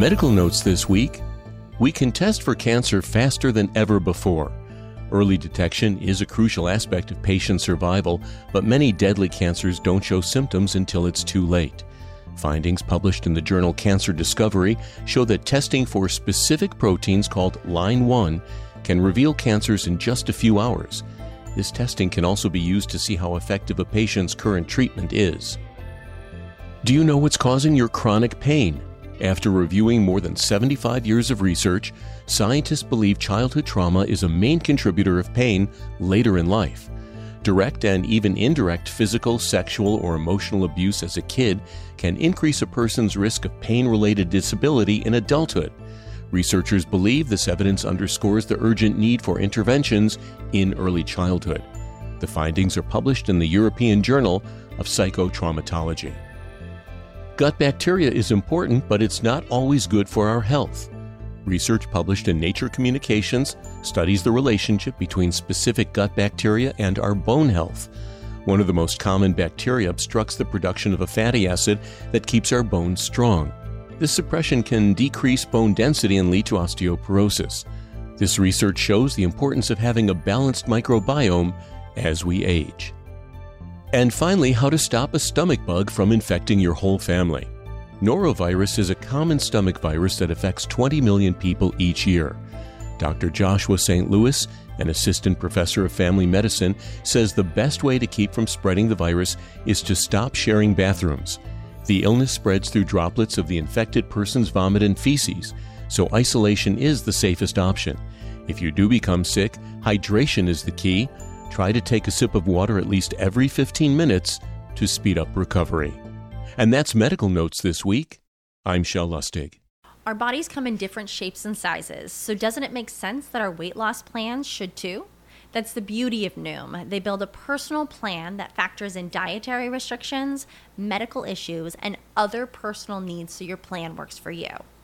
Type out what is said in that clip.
Medical notes this week we can test for cancer faster than ever before. Early detection is a crucial aspect of patient survival, but many deadly cancers don't show symptoms until it's too late. Findings published in the journal Cancer Discovery show that testing for specific proteins called Line 1 can reveal cancers in just a few hours. This testing can also be used to see how effective a patient's current treatment is. Do you know what's causing your chronic pain? After reviewing more than 75 years of research, scientists believe childhood trauma is a main contributor of pain later in life. Direct and even indirect physical, sexual, or emotional abuse as a kid can increase a person's risk of pain related disability in adulthood. Researchers believe this evidence underscores the urgent need for interventions in early childhood. The findings are published in the European Journal of Psychotraumatology. Gut bacteria is important, but it's not always good for our health. Research published in Nature Communications studies the relationship between specific gut bacteria and our bone health. One of the most common bacteria obstructs the production of a fatty acid that keeps our bones strong. This suppression can decrease bone density and lead to osteoporosis. This research shows the importance of having a balanced microbiome as we age. And finally, how to stop a stomach bug from infecting your whole family. Norovirus is a common stomach virus that affects 20 million people each year. Dr. Joshua St. Louis, an assistant professor of family medicine, says the best way to keep from spreading the virus is to stop sharing bathrooms. The illness spreads through droplets of the infected person's vomit and feces, so isolation is the safest option. If you do become sick, hydration is the key, Try to take a sip of water at least every 15 minutes to speed up recovery. And that's Medical Notes this week. I'm Shel Lustig. Our bodies come in different shapes and sizes, so doesn't it make sense that our weight loss plans should too? That's the beauty of Noom. They build a personal plan that factors in dietary restrictions, medical issues, and other personal needs so your plan works for you.